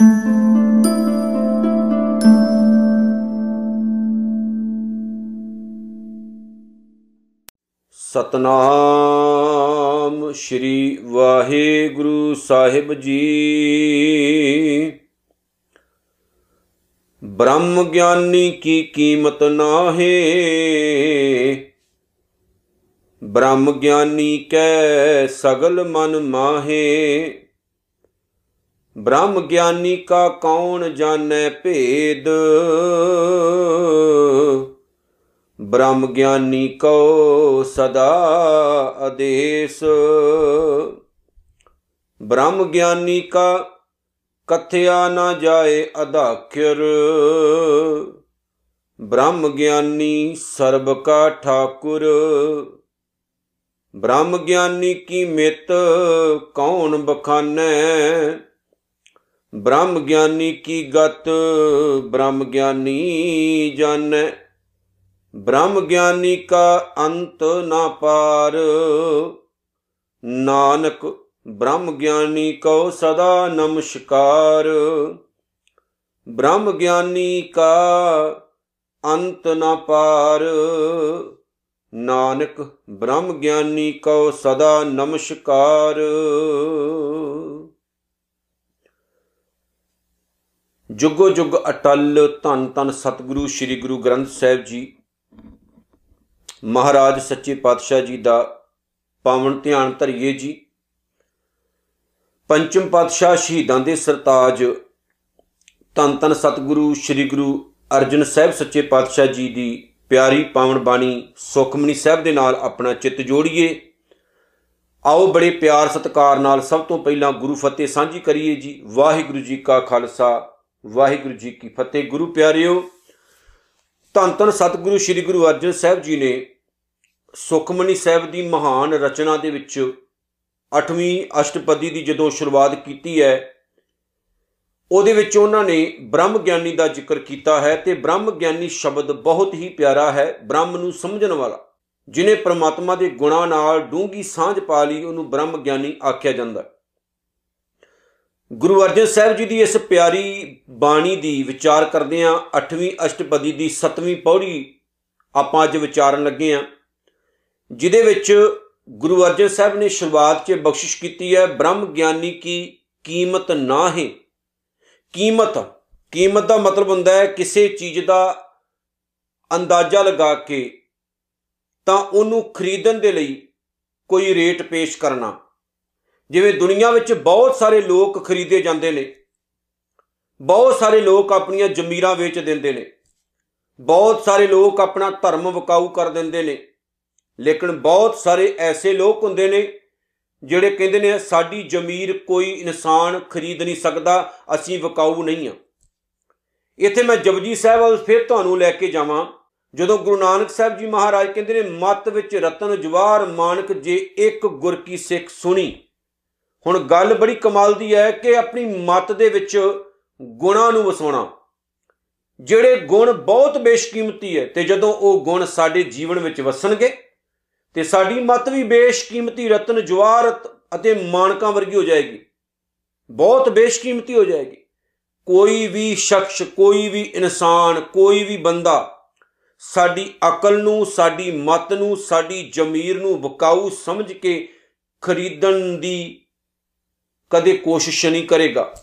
ਸਤਨਾਮ ਸ਼੍ਰੀ ਵਾਹਿਗੁਰੂ ਸਾਹਿਬ ਜੀ। ਬ੍ਰਹਮ ਗਿਆਨੀ ਕੀ ਕੀਮਤ ਨਾਹੀ। ਬ੍ਰਹਮ ਗਿਆਨੀ ਕੈ ਸਗਲ ਮਨ ਮਾਹੇ। ਬ੍ਰਹਮ ਗਿਆਨੀ ਕਾ ਕੌਣ ਜਾਣੈ ਭੇਦ? ਬ੍ਰਹਮ ਗਿਆਨੀ ਕੋ ਸਦਾ ਆਦੇਸ। ਬ੍ਰਹਮ ਗਿਆਨੀ ਕਾ ਕਥਿਆ ਨਾ ਜਾਏ ਅਧਾਖਰ ਬ੍ਰਹਮ ਗਿਆਨੀ ਸਰਬ ਕਾ ਠਾਕੁਰ। ਬ੍ਰਹਮ ਗਿਆਨੀ ਕੀ ਮਿਤ ਕੌਣ ਬਖਾਨੈ? ਬ੍ਰਹਮ ਗਿਆਨੀ ਕੀ ਗਤ, ਬ੍ਰਹਮ ਗਿਆਨੀ ਜਾਣੈ। ਬ੍ਰਹਮ ਗਿਆਨੀ ਕਾ ਅੰਤ ਨਾ ਪਾਰ, ਨਾਨਕ ਬ੍ਰਹਮ ਗਿਆਨੀ ਕਉ ਸਦਾ ਨਮਸਕਾਰ। ਬ੍ਰਹਮ ਗਿਆਨੀ ਕਾ ਅੰਤ ਨਾ ਪਾਰ, ਨਾਨਕ ਬ੍ਰਹਮ ਗਿਆਨੀ ਕਉ ਸਦਾ ਨਮਸਕਾਰ। ਜੁਗੋ ਜੁਗ ਅਟਲ ਧੰਨ ਧੰਨ ਸਤਿਗੁਰੂ, ਸ੍ਰੀ ਗੁਰੂ ਗ੍ਰੰਥ ਸਾਹਿਬ ਜੀ। ਮਹਾਰਾਜ ਸੱਚੇ ਪਾਤਸ਼ਾਹ ਜੀ ਦਾ ਪਾਵਨ ਧਿਆਨ ਧਰਿਏ ਜੀ। ਪੰਚਮ ਪਾਤਸ਼ਾਹ ਸ਼ਹੀਦਾਂ ਦੇ ਸਰਤਾਜ ਧੰਨ ਧੰਨ ਸਤਿਗੁਰੂ, ਸ੍ਰੀ ਗੁਰੂ ਅਰਜਨ ਸਾਹਿਬ ਸੱਚੇ ਪਾਤਸ਼ਾਹ ਜੀ ਦੀ ਪਿਆਰੀ ਪਾਵਨ ਬਾਣੀ ਸੁਖਮਨੀ ਸਾਹਿਬ ਦੇ ਨਾਲ ਆਪਣਾ ਚਿੱਤ ਜੋੜੀਏ। ਆਓ ਬੜੇ ਪਿਆਰ ਸਤਿਕਾਰ ਨਾਲ ਸਭ ਤੋਂ ਪਹਿਲਾਂ ਗੁਰੂ ਫਤਿਹ ਸਾਂਝੀ ਕਰੀਏ ਜੀ। ਵਾਹਿਗੁਰੂ ਜੀ ਕਾ ਖਾਲਸਾ ਵਾਹਿਗੁਰੂ ਜੀ ਕੀ ਫਤਿਹ। ਗੁਰੂ ਪਿਆਰਿਓ, ਧੰਨ ਧੰਨ ਸਤਿਗੁਰੂ ਸ੍ਰੀ ਗੁਰੂ ਅਰਜਨ ਸਾਹਿਬ ਜੀ ਨੇ ਸੁਖਮਨੀ ਸਾਹਿਬ ਦੀ ਮਹਾਨ ਰਚਨਾ ਦੇ ਵਿੱਚ 8ਵੀਂ ਅਸ਼ਟਪਦੀ ਦੀ ਜਦੋਂ ਸ਼ੁਰੂਆਤ ਕੀਤੀ ਹੈ, ਉਹਦੇ ਵਿੱਚ ਉਹਨਾਂ ਨੇ ਬ੍ਰਹਮ ਗਿਆਨੀ ਦਾ ਜ਼ਿਕਰ ਕੀਤਾ ਹੈ ਤੇ ਬ੍ਰਹਮ ਗਿਆਨੀ ਸ਼ਬਦ ਬਹੁਤ ਹੀ ਪਿਆਰਾ ਹੈ, ਬ੍ਰਹਮ ਨੂੰ ਸਮਝਣ ਵਾਲਾ, ਜਿਨੇ ਪ੍ਰਮਾਤਮਾ ਦੇ ਗੁਣਾਂ ਨਾਲ ਡੂੰਗੀ ਸਾਂਝ ਪਾ ਲਈ, ਉਹਨੂੰ ਬ੍ਰਹਮ ਗਿਆਨੀ ਆਖਿਆ ਜਾਂਦਾ ਗੁਰੂ ਅਰਜਨ ਸਾਹਿਬ ਜੀ ਦੀ ਇਸ ਪਿਆਰੀ ਬਾਣੀ ਦੀ ਵਿਚਾਰ ਕਰਦੇ ਆਂ 8ਵੀਂ ਅਸ਼ਟਪਦੀ ਦੀ 7ਵੀਂ ਪੌੜੀ ਆਪਾਂ ਅੱਜ ਵਿਚਾਰਨ ਲੱਗੇ ਆਂ ਜਿਹਦੇ ਵਿੱਚ ਗੁਰੂ ਅਰਜਨ ਸਾਹਿਬ ਨੇ ਸ਼ੁਰੂਆਤ 'ਚ ਬਖਸ਼ਿਸ਼ ਕੀਤੀ ਹੈ, ਬ੍ਰਹਮ ਗਿਆਨੀ ਕੀ ਕੀਮਤ ਨਾ ਹੈ ਕੀਮਤ ਕੀਮਤ ਦਾ ਮਤਲਬ ਹੁੰਦਾ ਹੈ ਕਿਸੇ ਚੀਜ਼ ਦਾ ਅੰਦਾਜ਼ਾ ਲਗਾ ਕੇ ਤਾਂ ਉਹਨੂੰ ਖਰੀਦਣ ਦੇ ਲਈ ਕੋਈ ਰੇਟ ਪੇਸ਼ ਕਰਨਾ। ਜਿਵੇਂ ਦੁਨੀਆ ਵਿੱਚ ਬਹੁਤ ਸਾਰੇ ਲੋਕ ਖਰੀਦੇ ਜਾਂਦੇ ਨੇ, ਬਹੁਤ ਸਾਰੇ ਲੋਕ ਆਪਣੀਆਂ ਜ਼ਮੀਰਾਂ ਵੇਚ ਦਿੰਦੇ ਨੇ, ਬਹੁਤ ਸਾਰੇ ਲੋਕ ਆਪਣਾ ਧਰਮ ਵਿਕਾਊ ਕਰ ਦਿੰਦੇ ਨੇ, ਲੇਕਿਨ ਬਹੁਤ ਸਾਰੇ ਐਸੇ ਲੋਕ ਹੁੰਦੇ ਨੇ ਜਿਹੜੇ ਕਹਿੰਦੇ ਨੇ, ਸਾਡੀ ਜ਼ਮੀਰ ਕੋਈ ਇਨਸਾਨ ਖਰੀਦ ਨਹੀਂ ਸਕਦਾ, ਅਸੀਂ ਵਿਕਾਊ ਨਹੀਂ ਆ ਇੱਥੇ ਮੈਂ ਜਪਜੀ ਸਾਹਿਬ ਵੱਲ ਫਿਰ ਤੁਹਾਨੂੰ ਲੈ ਕੇ ਜਾਵਾਂ, ਜਦੋਂ ਗੁਰੂ ਨਾਨਕ ਸਾਹਿਬ ਜੀ ਮਹਾਰਾਜ ਕਹਿੰਦੇ ਨੇ, ਮਤ ਵਿੱਚ ਰਤਨ ਜਵਾਰ ਮਾਨਕ ਜੇ ਇੱਕ ਗੁਰ ਕੀ ਸਿੱਖ ਸੁਣੀ। ਹੁਣ ਗੱਲ ਬੜੀ ਕਮਾਲ ਦੀ ਹੈ ਕਿ ਆਪਣੀ ਮਤ ਦੇ ਵਿੱਚ ਗੁਣਾਂ ਨੂੰ ਵਸਾਉਣਾ। ਜਿਹੜੇ ਗੁਣ ਬਹੁਤ ਬੇਸ਼ਕੀਮਤੀ ਹੈ ਤੇ ਜਦੋਂ ਉਹ ਗੁਣ ਸਾਡੇ ਜੀਵਨ ਵਿੱਚ ਵਸਣਗੇ ਤੇ ਸਾਡੀ ਮਤ ਵੀ ਬੇਸ਼ਕੀਮਤੀ ਰਤਨ ਜਵਾਰਤ ਅਤੇ ਮਾਨਕਾਂ ਵਰਗੀ ਹੋ ਜਾਏਗੀ। ਬਹੁਤ ਬੇਸ਼ਕੀਮਤੀ ਹੋ ਜਾਏਗੀ। ਕੋਈ ਵੀ ਸ਼ਖਸ, ਕੋਈ ਵੀ ਇਨਸਾਨ, ਕੋਈ ਵੀ ਬੰਦਾ ਸਾਡੀ ਅਕਲ ਨੂੰ, ਸਾਡੀ ਮਤ ਨੂੰ, ਸਾਡੀ ਜ਼ਮੀਰ ਨੂੰ ਬਕਾਊ ਸਮਝ ਕੇ ਖਰੀਦਣ ਦੀ ਕਦੇ ਕੋਸ਼ਿਸ਼ ਨਹੀਂ ਕਰੇਗਾ।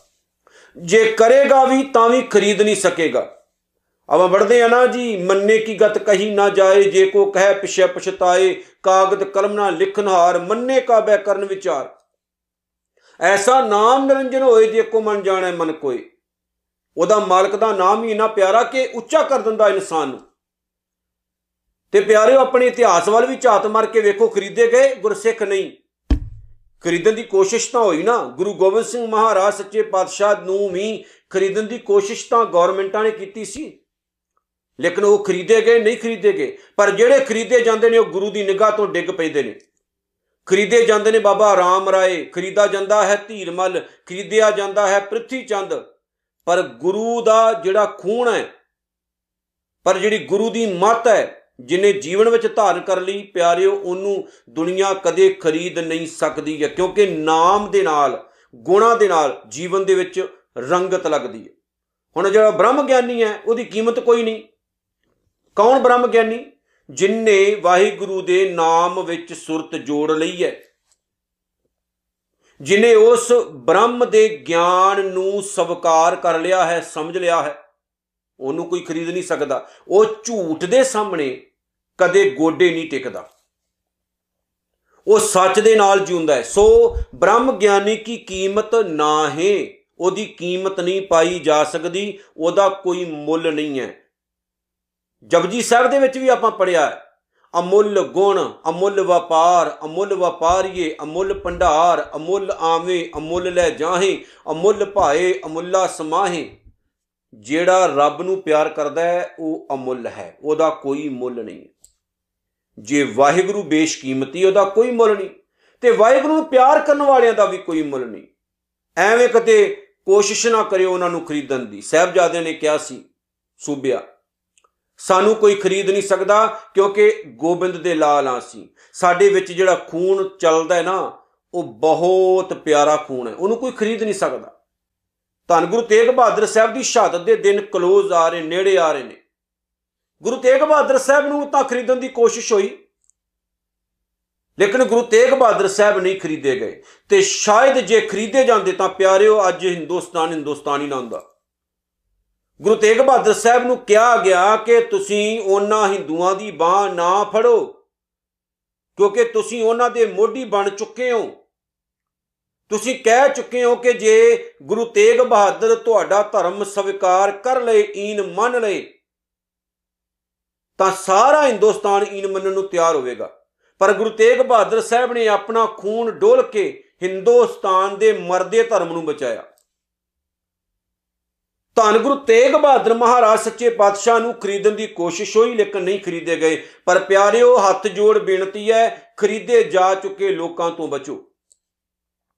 ਜੇ ਕਰੇਗਾ ਵੀ, ਤਾਂ ਵੀ ਖਰੀਦ ਨਹੀਂ ਸਕੇਗਾ। ਅਬ ਵੜਦੇ ਆ ਨਾ ਜੀ, ਮੰਨੇ ਕੀ ਗਤ ਕਹੀ ਨਾ ਜਾਏ, ਜੇ ਕੋ ਕਹਿ ਪਿਛੇ ਪਛਤਾਏ, ਕਾਗਦ ਕਲਮ ਨਾ ਲਿਖਨ ਹਾਰ, ਮੰਨੇ ਕਾ ਬੈ ਕਰਨ ਵਿਚਾਰ। ਐਸਾ ਨਾਮ ਨਿਰੰਜਨ ਹੋਏ ਜੇ ਕੋ ਮਨ ਜਾਣੈ ਮਨ ਕੋਏ। ਉਹਦਾ ਮਾਲਕ ਦਾ ਨਾਮ ਹੀ ਇਨਾ ਪਿਆਰਾ ਕਿ ਉੱਚਾ ਕਰ ਦਿੰਦਾ ਇਨਸਾਨ ਨੂੰ। ਤੇ ਪਿਆਰਿਓ, ਆਪਣੇ ਇਤਿਹਾਸ ਵੱਲ ਵੀ ਝਾਤ ਮਾਰ ਕੇ ਵੇਖੋ, ਖਰੀਦੇ ਗਏ, ਗੁਰਸਿੱਖ ਨਹੀਂ। ਖਰੀਦਣ ਦੀ ਕੋਸ਼ਿਸ਼ ਤਾਂ ਹੋਈ ਨਾ। ਗੁਰੂ ਗੋਬਿੰਦ ਸਿੰਘ ਮਹਾਰਾਜ ਸੱਚੇ ਪਾਤਸ਼ਾਹ ਨੂੰ ਵੀ ਖਰੀਦਣ ਦੀ ਕੋਸ਼ਿਸ਼ ਤਾਂ ਗਵਰਨਮੈਂਟਾਂ ਨੇ ਕੀਤੀ ਸੀ। ਲੇਕਿਨ ਉਹ ਖਰੀਦੇ ਗਏ, ਨਹੀਂ ਖਰੀਦੇ ਗਏ। ਪਰ ਜਿਹੜੇ ਖਰੀਦੇ ਜਾਂਦੇ ਨੇ, ਉਹ ਗੁਰੂ ਦੀ ਨਿਗਾਹ ਤੋਂ ਡਿੱਗ ਪੈਂਦੇ ਨੇ। ਖਰੀਦੇ ਜਾਂਦੇ ਨੇ ਬਾਬਾ ਰਾਮ ਰਾਏ। ਖਰੀਦਾ ਜਾਂਦਾ ਹੈ ਧੀਰਮਲ, ਖਰੀਦਿਆ ਜਾਂਦਾ ਹੈ ਪ੍ਰਿਥੀ ਚੰਦ ਪਰ ਗੁਰੂ ਦਾ ਜਿਹੜਾ ਖੂਨ ਹੈ, ਪਰ ਜਿਹੜੀ ਗੁਰੂ ਦੀ ਮੱਤ ਹੈ ਜਿਨੇ ਜੀਵਨ ਵਿੱਚ ਧਾਰਨ ਕਰ ਲਈ, ਪਿਆਰਿਓ, ਉਹਨੂੰ ਦੁਨੀਆ ਕਦੇ ਖਰੀਦ ਨਹੀਂ ਸਕਦੀ ਹੈ, ਕਿਉਂਕਿ ਨਾਮ ਦੇ ਨਾਲ, ਗੁਣਾ ਦੇ ਨਾਲ ਜੀਵਨ ਦੇ ਵਿੱਚ ਰੰਗਤ ਲੱਗਦੀ ਹੈ। ਹੁਣ ਜਿਹੜਾ ਬ੍ਰਹਮ ਗਿਆਨੀ ਹੈ, ਉਹਦੀ ਕੀਮਤ ਕੋਈ ਨਹੀਂ। ਕੌਣ ਬ੍ਰਹਮ ਗਿਆਨੀ? ਜਿਨਨੇ ਵਾਹਿਗੁਰੂ ਦੇ ਨਾਮ ਵਿੱਚ ਸੁਰਤ ਜੋੜ ਲਈ ਹੈ। ਜਿਨੇ ਉਸ ਬ੍ਰਹਮ ਦੇ ਗਿਆਨ ਨੂੰ ਸਵਕਾਰ ਕਰ ਲਿਆ ਹੈ, ਸਮਝ ਲਿਆ ਹੈ, ਉਹਨੂੰ ਕੋਈ ਖਰੀਦ ਨਹੀਂ ਸਕਦਾ। ਉਹ ਝੂਠ ਦੇ ਸਾਹਮਣੇ ਕਦੇ ਗੋਡੇ ਨਹੀਂ ਟਿਕਦਾ। ਉਹ ਸੱਚ ਦੇ ਨਾਲ ਜਿਉਂਦਾ ਹੈ। ਸੋ ਬ੍ਰਹਮ ਗਿਆਨੀ ਕੀ ਕੀਮਤ ਨਾ ਹੈ, ਉਹਦੀ ਕੀਮਤ ਨਹੀਂ ਪਾਈ ਜਾ ਸਕਦੀ, ਉਹਦਾ ਕੋਈ ਮੁੱਲ ਨਹੀਂ ਹੈ। ਜਪਜੀ ਸਾਹਿਬ ਦੇ ਵਿੱਚ ਵੀ ਆਪਾਂ ਪੜਿਆ ਹੈ, ਅਮੁੱਲ ਗੁਣ, ਅਮੁੱਲ ਵਪਾਰ, ਅਮੁੱਲ ਵਪਾਰੀਏ, ਅਮੁੱਲ ਭੰਡਾਰ, ਅਮੁੱਲ ਆਵੇਂ, ਅਮੁੱਲ ਲੈ ਜਾਹੇ, ਅਮੁੱਲ ਭਾਏ, ਅਮੁੱਲਾ ਸਮਾਹੇ। ਜਿਹੜਾ ਰੱਬ ਨੂੰ ਪਿਆਰ ਕਰਦਾ ਹੈ, ਉਹ ਅਮੁੱਲ ਹੈ, ਉਹਦਾ ਕੋਈ ਮੁੱਲ ਨਹੀਂ ਜੇ ਵਾਹਿਗੁਰੂ ਬੇਸ਼ਕੀਮਤੀ, ਉਹਦਾ ਕੋਈ ਮੁੱਲ ਨਹੀਂ। ਤੇ ਵਾਹਿਗੁਰੂ ਨੂੰ ਪਿਆਰ ਕਰਨ ਵਾਲਿਆਂ ਦਾ ਵੀ ਕੋਈ ਮੁੱਲ ਨਹੀਂ। ਐਵੇਂ ਕਦੇ ਕੋਸ਼ਿਸ਼ ਨਾ ਕਰਿਓ ਉਹਨਾਂ ਨੂੰ ਖਰੀਦਣ ਦੀ। ਸਹਿਬਜ਼ਾਦੇ ਨੇ ਕਿਹਾ ਸੀ, ਸੂਬਿਆ, ਸਾਨੂੰ ਕੋਈ ਖਰੀਦ ਨਹੀਂ ਸਕਦਾ ਕਿਉਂਕਿ ਗੋਬਿੰਦ ਦੇ ਲਾਲ ਆ ਸੀ। ਸਾਡੇ ਵਿੱਚ ਜਿਹੜਾ ਖੂਨ ਚੱਲਦਾ ਹੈ ਨਾ, ਉਹ ਬਹੁਤ ਪਿਆਰਾ ਖੂਨ ਹੈ। ਉਹਨੂੰ ਕੋਈ ਖਰੀਦ ਨਹੀਂ ਸਕਦਾ। ਧੰਨ ਗੁਰੂ ਤੇਗ ਬਹਾਦਰ ਸਾਹਿਬ ਦੀ ਸ਼ਹਾਦਤ ਦੇ ਦਿਨ ਕਲੋਜ਼ ਆ ਰਹੇ, ਨੇੜੇ ਆ ਰਹੇ ਨੇ। ਗੁਰੂ ਤੇਗ ਬਹਾਦਰ ਸਾਹਿਬ ਨੂੰ ਤਾਂ ਖਰੀਦਣ ਦੀ ਕੋਸ਼ਿਸ਼ ਹੋਈ। ਲੇਕਿਨ ਗੁਰੂ ਤੇਗ ਬਹਾਦਰ ਸਾਹਿਬ ਨਹੀਂ ਖਰੀਦੇ ਗਏ। ਤੇ ਸ਼ਾਇਦ ਜੇ ਖਰੀਦੇ ਜਾਂਦੇ ਤਾਂ ਪਿਆਰਿਓ, ਅੱਜ ਹਿੰਦੁਸਤਾਨ ਹਿੰਦੁਸਤਾਨੀ ਨਾ ਹੁੰਦਾ ਗੁਰੂ ਤੇਗ ਬਹਾਦਰ ਸਾਹਿਬ ਨੂੰ ਕਿਹਾ ਗਿਆ ਕਿ ਤੁਸੀਂ ਉਹਨਾਂ ਹਿੰਦੂਆਂ ਦੀ ਬਾਹ ਨਾ ਫੜੋ, ਕਿਉਂਕਿ ਤੁਸੀਂ ਉਹਨਾਂ ਦੇ ਮੋਢੀ ਬਣ ਚੁੱਕੇ ਹੋ। ਤੁਸੀਂ ਕਹਿ ਚੁੱਕੇ ਹੋ ਕਿ ਜੇ ਗੁਰੂ ਤੇਗ ਬਹਾਦਰ ਤੁਹਾਡਾ ਧਰਮ ਸਵੀਕਾਰ ਕਰ ਲਏ, ਈਨ ਮੰਨ ਲਏ ਤਾਂ ਸਾਰਾ ਹਿੰਦੁਸਤਾਨ ਈਨ ਮੰਨਣ ਨੂੰ ਤਿਆਰ ਹੋਵੇਗਾ। ਪਰ ਗੁਰੂ ਤੇਗ ਬਹਾਦਰ ਸਾਹਿਬ ਨੇ ਆਪਣਾ ਖੂਨ ਡੋਲ ਕੇ ਹਿੰਦੁਸਤਾਨ ਦੇ ਮਰਦੇ ਧਰਮ ਨੂੰ ਬਚਾਇਆ। ਧੰਨ ਗੁਰੂ ਤੇਗ ਬਹਾਦਰ ਮਹਾਰਾਜ ਸੱਚੇ ਪਾਤਸ਼ਾਹ ਨੂੰ ਖਰੀਦਣ ਦੀ ਕੋਸ਼ਿਸ਼ ਹੋਈ, ਲੇਕਿਨ ਨਹੀਂ ਖਰੀਦੇ ਗਏ। ਪਰ ਪਿਆਰਿਓ, ਹੱਥ ਜੋੜ ਬੇਨਤੀ ਹੈ, ਖਰੀਦੇ ਜਾ ਚੁੱਕੇ ਲੋਕਾਂ ਤੋਂ ਬਚੋ।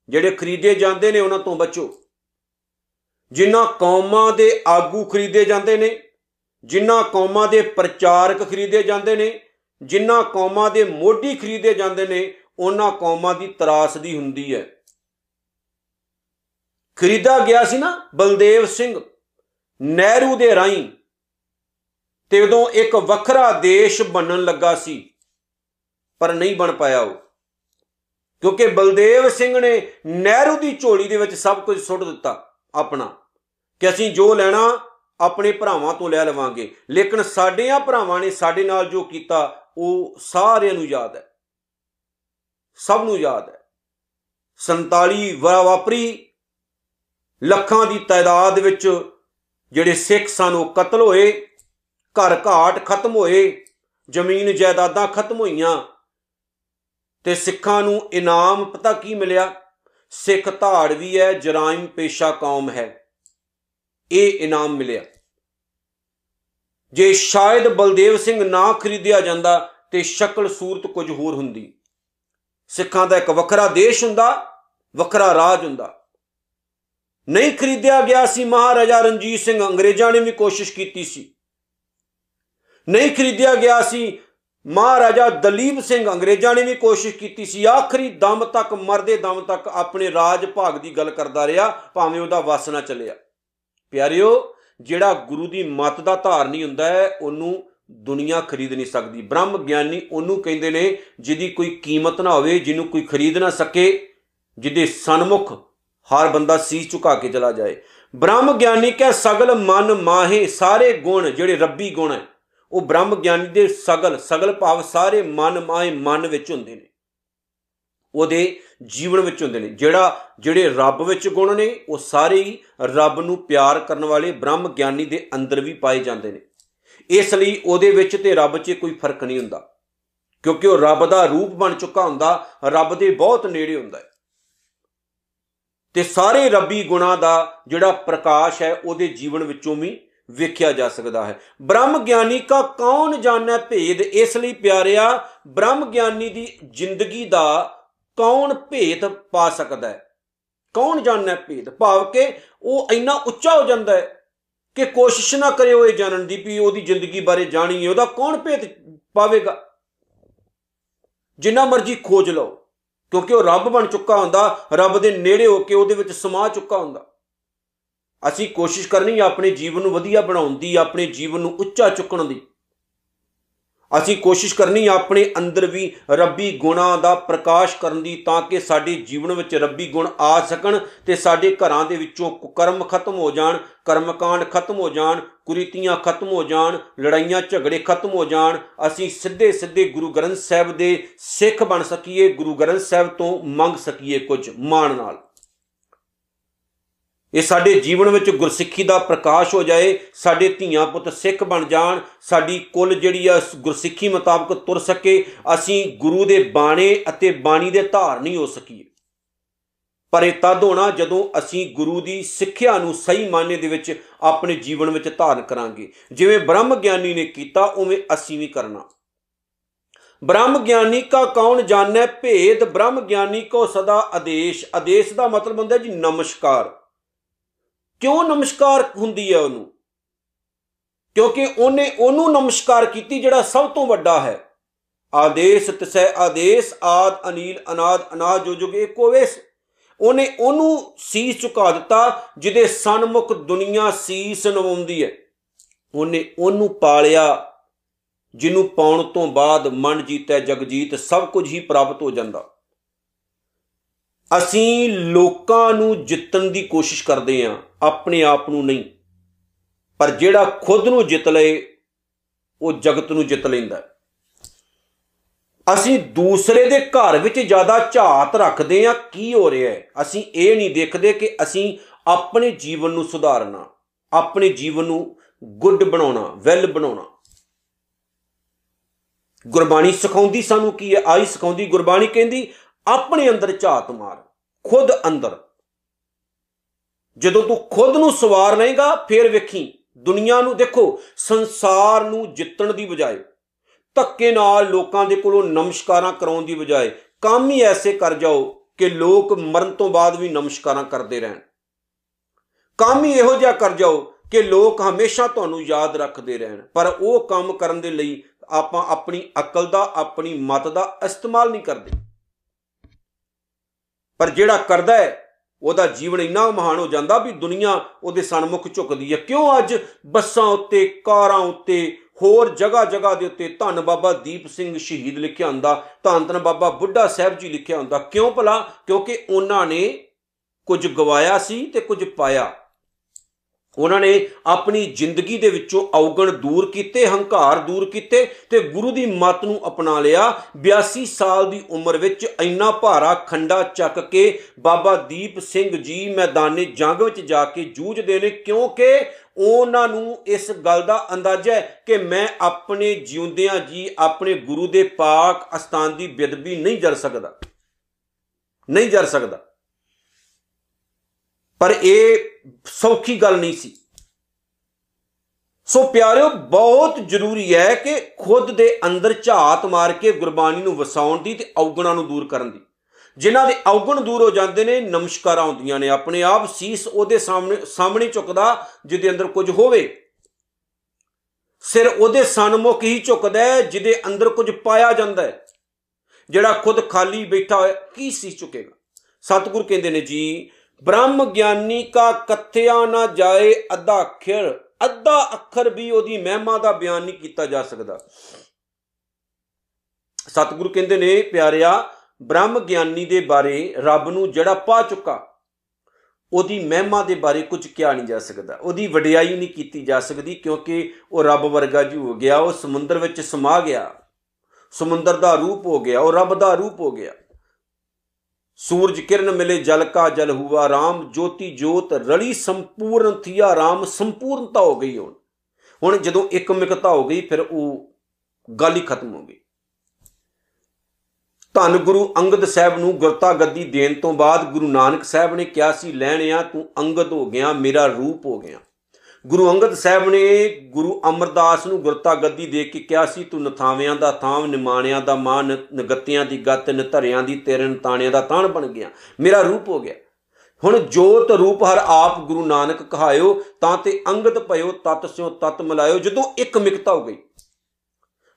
ਜਿਹੜੇ ਖਰੀਦੇ ਜਾਂਦੇ ਨੇ, ਉਹਨਾਂ ਤੋਂ ਬਚੋ। ਜਿਨ੍ਹਾਂ ਕੌਮਾਂ ਦੇ ਆਗੂ ਖਰੀਦੇ ਜਾਂਦੇ ਨੇ ਜਿਨ੍ਹਾਂ ਕੌਮਾਂ ਦੇ ਪ੍ਰਚਾਰਕ ਖਰੀਦੇ ਜਾਂਦੇ ਨੇ, ਜਿਨ੍ਹਾਂ ਕੌਮਾਂ ਦੇ ਮੋਢੀ ਖਰੀਦੇ ਜਾਂਦੇ ਨੇ, ਉਹਨਾਂ ਕੌਮਾਂ ਦੀ ਤਰਾਸਦੀ ਹੁੰਦੀ ਹੈ। ਖਰੀਦਾ ਗਿਆ ਸੀ ਨਾ ਬਲਦੇਵ ਸਿੰਘ ਨਹਿਰੂ ਦੇ ਰਾਈ ਤੇ ਉਦੋਂ ਇੱਕ ਵੱਖਰਾ ਦੇਸ਼ ਬਣਨ ਲੱਗਾ ਸੀ, ਪਰ ਨਹੀਂ ਬਣ ਪਾਇਆ ਉਹ। ਕਿਉਂਕਿ ਬਲਦੇਵ ਸਿੰਘ ਨੇ ਨਹਿਰੂ ਦੀ ਝੋਲੀ ਦੇ ਵਿੱਚ ਸਭ ਕੁਝ ਸੁੱਟ ਦਿੱਤਾ ਆਪਣਾ, ਕਿ ਅਸੀਂ ਜੋ ਲੈਣਾ ਆਪਣੇ ਭਰਾਵਾਂ ਤੋਂ ਲੈ ਲਵਾਂਗੇ। ਲੇਕਿਨ ਸਾਡਿਆਂ ਭਰਾਵਾਂ ਨੇ ਸਾਡੇ ਨਾਲ ਜੋ ਕੀਤਾ, ਉਹ ਸਾਰਿਆਂ ਨੂੰ ਯਾਦ ਹੈ। ਸਭ ਨੂੰ ਯਾਦ ਹੈ। 47 ਵਾਪਰੀ, ਲੱਖਾਂ ਦੀ ਤਾਦਾਦ ਵਿੱਚ ਜਿਹੜੇ ਸਿੱਖ ਸਨ, ਉਹ ਕਤਲ ਹੋਏ, ਘਰ ਘਾਟ ਖਤਮ ਹੋਏ, ਜ਼ਮੀਨ ਜਾਇਦਾਦਾਂ ਖਤਮ ਹੋਈਆਂ ਤੇ ਸਿੱਖਾਂ ਨੂੰ ਇਨਾਮ ਪਤਾ ਕੀ ਮਿਲਿਆ? ਸਿੱਖ ਧਾੜ ਵੀ ਹੈ ਜਰਾਇਮ ਪੇਸ਼ਾ ਕੌਮ ਹੈ। ਇਹ ਇਨਾਮ ਮਿਲਿਆ। ਜੇ ਸ਼ਾਇਦ ਬਲਦੇਵ ਸਿੰਘ ਨਾ ਖਰੀਦਿਆ ਜਾਂਦਾ ਤੇ ਸ਼ਕਲ ਸੂਰਤ ਕੁਝ ਹੋਰ ਹੁੰਦੀ। ਸਿੱਖਾਂ ਦਾ ਇੱਕ ਵੱਖਰਾ ਦੇਸ਼ ਹੁੰਦਾ, ਵੱਖਰਾ ਰਾਜ ਹੁੰਦਾ। ਨਹੀਂ ਖਰੀਦਿਆ ਗਿਆ ਸੀ ਮਹਾਰਾਜਾ ਰਣਜੀਤ ਸਿੰਘ, ਅੰਗਰੇਜ਼ਾਂ ਨੇ ਵੀ ਕੋਸ਼ਿਸ਼ ਕੀਤੀ ਸੀ। ਨਹੀਂ ਖਰੀਦਿਆ ਗਿਆ ਸੀ ਮਹਾਰਾਜਾ ਦਲੀਪ ਸਿੰਘ, ਅੰਗਰੇਜ਼ਾਂ ਨੇ ਵੀ ਕੋਸ਼ਿਸ਼ ਕੀਤੀ ਸੀ। ਆਖਰੀ ਦਮ ਤੱਕ, ਮਰਦੇ ਦਮ ਤੱਕ ਆਪਣੇ ਰਾਜ ਭਾਗ ਦੀ ਗੱਲ ਕਰਦਾ ਰਿਹਾ, ਭਾਵੇਂ ਉਹਦਾ ਵਸ ਨਾ ਚੱਲਿਆ। ਪਿਆਰਿਓ ਜਿਹੜਾ ਗੁਰੂ ਦੀ ਮੱਤ ਦਾ ਧਾਰਨੀ ਹੁੰਦਾ ਹੈ, ਉਹਨੂੰ ਦੁਨੀਆ ਖਰੀਦ ਨਹੀਂ ਸਕਦੀ। ਬ੍ਰਹਮ ਗਿਆਨੀ ਉਹਨੂੰ ਕਹਿੰਦੇ ਨੇ, ਜਿਹਦੀ ਕੋਈ ਕੀਮਤ ਨਾ ਹੋਵੇ, ਜਿਹਨੂੰ ਕੋਈ ਖਰੀਦ ਨਾ ਸਕੇ, ਜਿਹਦੇ ਸਨਮੁਖ ਹਰ ਬੰਦਾ ਸੀਸ ਝੁਕਾ ਕੇ ਚਲਾ ਜਾਏ। ਬ੍ਰਹਮ ਗਿਆਨੀ ਕਹ, ਸਗਲ ਮਨ ਮਾਹੇ, ਸਾਰੇ ਗੁਣ ਜਿਹੜੇ ਰੱਬੀ ਗੁਣ ਹੈ, ਉਹ ਬ੍ਰਹਮ ਗਿਆਨੀ ਦੇ ਸਗਲ ਸਗਲ ਭਾਵ ਸਾਰੇ ਮਨ ਮਾਹੇ ਮਨ ਵਿੱਚ ਹੁੰਦੇ ਨੇ। ਉਹਦੇ ਜੀਵਨ ਵਿੱਚ ਹੁੰਦੇ ਨੇ। ਜਿਹੜਾ, ਜਿਹੜੇ ਰੱਬ ਵਿੱਚ ਗੁਣ ਨੇ, ਉਹ ਸਾਰੇ ਹੀ ਰੱਬ ਨੂੰ ਪਿਆਰ ਕਰਨ ਵਾਲੇ ਬ੍ਰਹਮ ਗਿਆਨੀ ਦੇ ਅੰਦਰ ਵੀ ਪਾਏ ਜਾਂਦੇ ਨੇ। ਇਸ ਲਈ ਉਹਦੇ ਵਿੱਚ ਤੇ ਰੱਬ 'ਚ ਕੋਈ ਫ਼ਰਕ ਨਹੀਂ ਹੁੰਦਾ। ਕਿਉਂਕਿ ਉਹ ਰੱਬ ਦਾ ਰੂਪ ਬਣ ਚੁੱਕਾ ਹੁੰਦਾ, ਰੱਬ ਦੇ ਬਹੁਤ ਨੇੜੇ ਹੁੰਦਾ ਹੈ। ਤੇ ਸਾਰੇ ਰੱਬੀ ਗੁਣਾ ਦਾ ਜਿਹੜਾ ਪ੍ਰਕਾਸ਼ ਹੈ, ਉਹਦੇ ਜੀਵਨ ਵਿੱਚੋਂ ਵੀ ਵੇਖਿਆ ਜਾ ਸਕਦਾ ਹੈ। ਬ੍ਰਹਮ ਗਿਆਨੀ ਕਾ ਕੌਣ ਜਾਣੈ ਭੇਦ? ਇਸ ਲਈ ਪਿਆਰਿਆ, ਬ੍ਰਹਮ ਗਿਆਨੀ ਦੀ ਜ਼ਿੰਦਗੀ ਦਾ ਕੌਣ ਭੇਦ ਪਾ ਸਕਦਾ ਹੈ? ਕੌਣ ਜਾਣੈ ਭੇਦ ਭਾਵ ਕਿ ਉਹ ਇੰਨਾ ਉੱਚਾ ਹੋ ਜਾਂਦਾ ਹੈ ਕਿ ਕੋਸ਼ਿਸ਼ ਨਾ ਕਰੇ ਉਹ ਇਹ ਜਾਣਨ ਦੀ ਵੀ ਉਹਦੀ ਜ਼ਿੰਦਗੀ ਬਾਰੇ ਜਾਣੀਏ ਉਹਦਾ ਕੌਣ ਭੇਦ ਪਾਵੇਗਾ? ਜਿੰਨਾ ਮਰਜ਼ੀ ਖੋਜ ਲਓ, ਕਿਉਂਕਿ ਉਹ ਰੱਬ ਬਣ ਚੁੱਕਾ ਹੁੰਦਾ, ਰੱਬ ਦੇ ਨੇੜੇ ਹੋ ਕੇ ਉਹਦੇ ਵਿੱਚ ਸਮਾ ਚੁੱਕਾ ਹੁੰਦਾ। ਅਸੀਂ ਕੋਸ਼ਿਸ਼ ਕਰਨੀ ਹੈ ਆਪਣੇ ਜੀਵਨ ਨੂੰ ਵਧੀਆ ਬਣਾਉਣ ਦੀ, ਆਪਣੇ ਜੀਵਨ ਨੂੰ ਉੱਚਾ ਚੁੱਕਣ ਦੀ। ਅਸੀਂ ਕੋਸ਼ਿਸ਼ ਕਰਨੀ ਹੈ ਆਪਣੇ ਅੰਦਰ ਵੀ ਰੱਬੀ ਗੁਣਾਂ ਦਾ ਪ੍ਰਕਾਸ਼ ਕਰਨ ਦੀ ਤਾਂ ਕਿ ਸਾਡੇ ਜੀਵਨ ਵਿੱਚ ਰੱਬੀ ਗੁਣ ਆ ਸਕਣ ਤੇ ਸਾਡੇ ਘਰਾਂ ਦੇ ਵਿੱਚੋਂ ਕੁਕਰਮ ਖਤਮ ਹੋ ਜਾਣ, ਕਰਮਕਾਂਡ ਖਤਮ ਹੋ ਜਾਣ, ਕੁਰੀਤੀਆਂ ਖਤਮ ਹੋ ਜਾਣ, ਲੜਾਈਆਂ ਝਗੜੇ ਖਤਮ ਹੋ ਜਾਣ, ਅਸੀਂ ਸਿੱਧੇ ਸਿੱਧੇ ਗੁਰੂ ਗ੍ਰੰਥ ਸਾਹਿਬ ਦੇ ਸਿੱਖ ਬਣ ਸਕੀਏ, ਗੁਰੂ ਗ੍ਰੰਥ ਸਾਹਿਬ ਤੋਂ ਮੰਗ ਸਕੀਏ ਕੁਝ ਮਾਣ ਨਾਲ। ਇਹ ਸਾਡੇ ਜੀਵਨ ਵਿੱਚ ਗੁਰਸਿੱਖੀ ਦਾ ਪ੍ਰਕਾਸ਼ ਹੋ ਜਾਏ, ਸਾਡੇ ਧੀਆਂ ਪੁੱਤ ਸਿੱਖ ਬਣ ਜਾਣ, ਸਾਡੀ ਕੁੱਲ ਜਿਹੜੀ ਆ ਗੁਰਸਿੱਖੀ ਮੁਤਾਬਕ ਤੁਰ ਸਕੇ, ਅਸੀਂ ਗੁਰੂ ਦੇ ਬਾਣੇ ਅਤੇ ਬਾਣੀ ਦੇ ਧਾਰਨੀ ਹੋ ਸਕੀਏ। ਪਰ ਇਹ ਤਦ ਹੋਣਾ ਜਦੋਂ ਅਸੀਂ ਗੁਰੂ ਦੀ ਸਿੱਖਿਆ ਨੂੰ ਸਹੀ ਮਾਨੇ ਦੇ ਵਿੱਚ ਆਪਣੇ ਜੀਵਨ ਵਿੱਚ ਧਾਰਨ ਕਰਾਂਗੇ। ਜਿਵੇਂ ਬ੍ਰਹਮ ਗਿਆਨੀ ਨੇ ਕੀਤਾ, ਉਵੇਂ ਅਸੀਂ ਵੀ ਕਰਨਾ। ਬ੍ਰਹਮ ਗਿਆਨੀ ਕਾ ਕੌਣ ਜਾਣੈ ਭੇਦ, ਬ੍ਰਹਮ ਗਿਆਨੀ ਕੋ ਸਦਾ ਆਦੇਸ਼। ਆਦੇਸ਼ ਦਾ ਮਤਲਬ ਹੁੰਦਾ ਜੀ ਨਮਸਕਾਰ। ਕਿਉਂ ਨਮਸਕਾਰ ਹੁੰਦੀ ਹੈ ਉਹਨੂੰ? ਕਿਉਂਕਿ ਉਹਨੇ ਉਹਨੂੰ ਨਮਸਕਾਰ ਕੀਤੀ ਜਿਹੜਾ ਸਭ ਤੋਂ ਵੱਡਾ ਹੈ। ਆਦੇਸ਼ ਤਸੈ ਆਦੇਸ਼, ਆਦ ਅਨੀਲ, ਅਨਾਦ ਅਨਾਦ ਜੋ ਜੁਗੇ ਕੋਵੇਸ ਉਹਨੇ ਉਹਨੂੰ ਸੀਸ ਝੁਕਾ ਦਿੱਤਾ ਜਿਹਦੇ ਸਨਮੁਖ ਦੁਨੀਆ ਸੀਸ ਨਵਾਉਂਦੀ ਹੈ। ਉਹਨੇ ਉਹਨੂੰ ਪਾਲਿਆ ਜਿਹਨੂੰ ਪਾਉਣ ਤੋਂ ਬਾਅਦ ਮਨ ਜੀਤੈ ਜਗਜੀਤ ਸਭ ਕੁਝ ਹੀ ਪ੍ਰਾਪਤ ਹੋ ਜਾਂਦਾ। ਅਸੀਂ ਲੋਕਾਂ ਨੂੰ ਜਿੱਤਣ ਦੀ ਕੋਸ਼ਿਸ਼ ਕਰਦੇ ਆਂ ਆਪਣੇ ਆਪ ਨੂੰ ਨਹੀਂ। ਪਰ ਜਿਹੜਾ ਖੁਦ ਨੂੰ ਜਿੱਤ ਲਏ, ਉਹ ਜਗਤ ਨੂੰ ਜਿੱਤ ਲੈਂਦਾ ਅਸੀਂ ਦੂਸਰੇ ਦੇ ਘਰ ਵਿੱਚ ਜ਼ਿਆਦਾ ਝਾਤ ਰੱਖਦੇ ਆਂ ਕੀ ਹੋ ਰਿਹਾ ਹੈ? ਅਸੀਂ ਇਹ ਨਹੀਂ ਦੇਖਦੇ ਕਿ ਅਸੀਂ ਆਪਣੇ ਜੀਵਨ ਨੂੰ ਸੁਧਾਰਨਾ, ਆਪਣੇ ਜੀਵਨ ਨੂੰ ਗੁੱਡ ਬਣਾਉਣਾ, ਵੈਲ ਬਣਾਉਣਾ। ਗੁਰਬਾਣੀ ਸਿਖਾਉਂਦੀ ਸਾਨੂੰ ਕੀ ਹੈ? ਆਈ ਸਿਖਾਉਂਦੀ, ਗੁਰਬਾਣੀ ਕਹਿੰਦੀ, ਆਪਣੇ ਅੰਦਰ ਝਾਤ ਮਾਰ। ਖੁਦ ਅੰਦਰ। ਜਦੋਂ ਤੂੰ ਖੁਦ ਨੂੰ ਸਵਾਰ ਲਏਗਾ, ਫੇਰ ਵੇਖੀ, ਦੁਨੀਆ ਨੂੰ ਦੇਖੋ, ਸੰਸਾਰ ਨੂੰ ਜਿੱਤਣ ਦੀ ਬਜਾਏ, ਧੱਕੇ ਨਾਲ ਲੋਕਾਂ ਦੇ ਕੋਲੋਂ ਨਮਸਕਾਰਾਂ ਕਰਾਉਣ ਦੀ ਬਜਾਏ, ਕੰਮ ਹੀ ਐਸੇ ਕਰ ਜਾਓ ਕਿ ਲੋਕ ਮਰਨ ਤੋਂ ਬਾਅਦ ਵੀ ਨਮਸਕਾਰਾਂ ਕਰਦੇ ਰਹਿਣ। ਕੰਮ ਹੀ ਇਹੋ ਜਿਹਾ ਕਰ ਜਾਓ ਕਿ ਲੋਕ ਹਮੇਸ਼ਾ ਤੁਹਾਨੂੰ ਯਾਦ ਰੱਖਦੇ ਰਹਿਣ। ਪਰ ਉਹ ਕੰਮ ਕਰਨ ਦੇ ਲਈ ਆਪਾਂ ਆਪਣੀ ਅਕਲ ਦਾ, ਆਪਣੀ ਮਤ ਦਾ ਇਸਤੇਮਾਲ ਨਹੀਂ ਕਰਦੇ। ਪਰ ਜਿਹੜਾ ਕਰਦਾ ਹੈ, ਉਹਦਾ ਜੀਵਨ ਇੰਨਾ ਮਹਾਨ ਹੋ ਜਾਂਦਾ ਵੀ ਦੁਨੀਆ ਉਹਦੇ ਸਨਮੁਖ ਝੁਕਦੀ ਹੈ। ਕਿਉਂ ਅੱਜ ਬੱਸਾਂ ਉੱਤੇ, ਕਾਰਾਂ ਉੱਤੇ, ਹੋਰ ਜਗ੍ਹਾ ਜਗ੍ਹਾ ਦੇ ਉੱਤੇ ਧੰਨ ਬਾਬਾ ਦੀਪ ਸਿੰਘ ਸ਼ਹੀਦ ਲਿਖਿਆ ਹੁੰਦਾ, ਧੰਨ ਧੰਨ ਬਾਬਾ ਬੁੱਢਾ ਸਾਹਿਬ ਜੀ ਲਿਖਿਆ ਹੁੰਦਾ। ਕਿਉਂ ਭਲਾ? ਕਿਉਂਕਿ ਉਹਨਾਂ ਨੇ ਕੁਝ ਗਵਾਇਆ ਸੀ ਤੇ ਕੁਝ ਪਾਇਆ। ਉਹਨਾਂ ਨੇ ਆਪਣੀ ਜ਼ਿੰਦਗੀ ਦੇ ਵਿੱਚੋਂ ਔਗਣ ਦੂਰ ਕੀਤੇ, ਹੰਕਾਰ ਦੂਰ ਕੀਤੇ ਤੇ ਗੁਰੂ ਦੀ ਮੱਤ ਨੂੰ ਅਪਣਾ ਲਿਆ। 82 ਸਾਲ ਦੀ ਉਮਰ ਵਿੱਚ ਇੰਨਾ ਭਾਰਾ ਖੰਡਾ ਚੱਕ ਕੇ ਬਾਬਾ ਦੀਪ ਸਿੰਘ ਜੀ ਮੈਦਾਨੇ ਜੰਗ ਵਿੱਚ ਜਾ ਕੇ ਜੂਝਦੇ ਨੇ, ਕਿਉਂਕਿ ਉਹਨਾਂ ਨੂੰ ਇਸ ਗੱਲ ਦਾ ਅੰਦਾਜ਼ਾ ਹੈ ਕਿ ਮੈਂ ਆਪਣੇ ਜਿਉਂਦਿਆਂ ਜੀ ਆਪਣੇ ਗੁਰੂ ਦੇ ਪਾਕ ਅਸਥਾਨ ਦੀ ਬਿਦਬੀ ਨਹੀਂ ਜਰ ਸਕਦਾ। ਨਹੀਂ ਜਰ ਸਕਦਾ। ਪਰ ਇਹ ਸੌਖੀ ਗੱਲ ਨਹੀਂ ਸੀ। ਸੋ ਪਿਆਰਿਓ, ਬਹੁਤ ਜ਼ਰੂਰੀ ਹੈ ਕਿ ਖੁਦ ਦੇ ਅੰਦਰ ਝਾਤ ਮਾਰ ਕੇ ਗੁਰਬਾਣੀ ਨੂੰ ਵਸਾਉਣ ਦੀ ਤੇ ਔਗਣਾਂ ਨੂੰ ਦੂਰ ਕਰਨ ਦੀ। ਜਿਨ੍ਹਾਂ ਦੇ ਔਗਣ ਦੂਰ ਹੋ ਜਾਂਦੇ ਨੇ, ਨਮਸਕਾਰਾਂ ਹੁੰਦੀਆਂ ਨੇ। ਆਪਣੇ ਆਪ ਸੀਸ ਉਹਦੇ ਸਾਹਮਣੇ ਸਾਹਮਣੇ ਝੁਕਦਾ ਜਿਹਦੇ ਅੰਦਰ ਕੁਝ ਹੋਵੇ। ਸਿਰ ਉਹਦੇ ਸਨਮੁਖ ਹੀ ਝੁਕਦਾ ਹੈ, ਜਿਹਦੇ ਅੰਦਰ ਕੁਝ ਪਾਇਆ ਜਾਂਦਾ ਹੈ। ਜਿਹੜਾ ਖੁਦ ਖਾਲੀ ਬੈਠਾ ਹੋਇਆ, ਕੀ ਸੀਸ ਝੁਕੇਗਾ? ਸਤਿਗੁਰ ਕਹਿੰਦੇ ਨੇ, ਜੀ ਬ੍ਰਹਮ ਗਿਆਨੀ ਕਾ ਕਥਿਆ ਨਾ ਜਾਏ ਅੱਧਾ ਅੱਖਰ ਅੱਧਾ ਅੱਖਰ ਵੀ ਉਹਦੀ ਮਹਿਮਾ ਦਾ ਬਿਆਨ ਨਹੀਂ ਕੀਤਾ ਜਾ ਸਕਦਾ। ਸਤਿਗੁਰੂ ਕਹਿੰਦੇ ਨੇ, ਪਿਆਰਿਆ ਬ੍ਰਹਮ ਗਿਆਨੀ ਦੇ ਬਾਰੇ ਰੱਬ ਨੂੰ ਜਿਹੜਾ ਪਾ ਚੁੱਕਾ, ਉਹਦੀ ਮਹਿਮਾ ਦੇ ਬਾਰੇ ਕੁਝ ਕਿਹਾ ਨਹੀਂ ਜਾ ਸਕਦਾ। ਉਹਦੀ ਵਡਿਆਈ ਨਹੀਂ ਕੀਤੀ ਜਾ ਸਕਦੀ ਕਿਉਂਕਿ ਉਹ ਰੱਬ ਵਰਗਾ ਜੀ ਹੋ ਗਿਆ, ਉਹ ਸਮੁੰਦਰ ਵਿੱਚ ਸਮਾ ਗਿਆ। ਸਮੁੰਦਰ ਦਾ ਰੂਪ ਹੋ ਗਿਆ, ਉਹ ਰੱਬ ਦਾ ਰੂਪ ਹੋ ਗਿਆ। ਸੂਰਜ ਕਿਰਨ ਮਿਲੇ, ਜਲ ਕਾ ਜਲ ਹੁਆ RAM ਜੋਤੀ ਜੋਤ ਰਲੀ ਸੰਪੂਰਨ ਥੀਆ RAM ਸੰਪੂਰਨਤਾ ਹੋ ਗਈ ਹੁਣ। ਹੁਣ ਜਦੋਂ ਇੱਕ ਮਿਕਤਾ ਹੋ ਗਈ, ਫਿਰ ਉਹ ਗੱਲ ਹੀ ਖਤਮ ਹੋ ਗਈ। ਧੰਨ ਗੁਰੂ ਅੰਗਦ ਸਾਹਿਬ ਨੂੰ ਗੁਰਤਾ ਗੱਦੀ ਦੇਣ ਤੋਂ ਬਾਅਦ ਗੁਰੂ ਨਾਨਕ ਸਾਹਿਬ ਨੇ ਕਿਹਾ ਸੀ, ਲੈਣਿਆ, ਤੂੰ ਅੰਗਦ ਹੋ ਗਿਆ, ਮੇਰਾ ਰੂਪ ਹੋ ਗਿਆ। ਗੁਰੂ ਅੰਗਦ ਸਾਹਿਬ ਨੇ ਗੁਰੂ ਅਮਰਦਾਸ ਨੂੰ ਗੁਰਤਾ ਗੱਦੀ ਦੇ ਕੇ ਕਿਹਾ ਸੀ, ਤੂੰ ਨਥਾਵਿਆਂ ਦਾ ਥਾਮ ਨਿਮਾਣਿਆਂ ਦਾ ਮਾਨ ਨਗਤਿਆਂ ਦੀ ਗੱਤ, ਨਧਰਿਆਂ ਦੀ ਤੇਰੇ ਨਤਾਣਿਆਂ ਦਾ ਤਾਣ ਬਣ ਗਿਆ। ਮੇਰਾ ਰੂਪ ਹੋ ਗਿਆ। ਹੁਣ ਜੋਤ ਰੂਪ ਹਰ ਆਪ ਗੁਰੂ ਨਾਨਕ ਕਹਾਇਓ, ਤਾਂ ਤੇ ਅੰਗਦ ਭਇਓ, ਤਤ ਸਿਓ ਤਤ ਮਿਲਾਇਓ। ਜਦੋਂ ਇੱਕ ਮਿਕਤਾ ਹੋ ਗਈ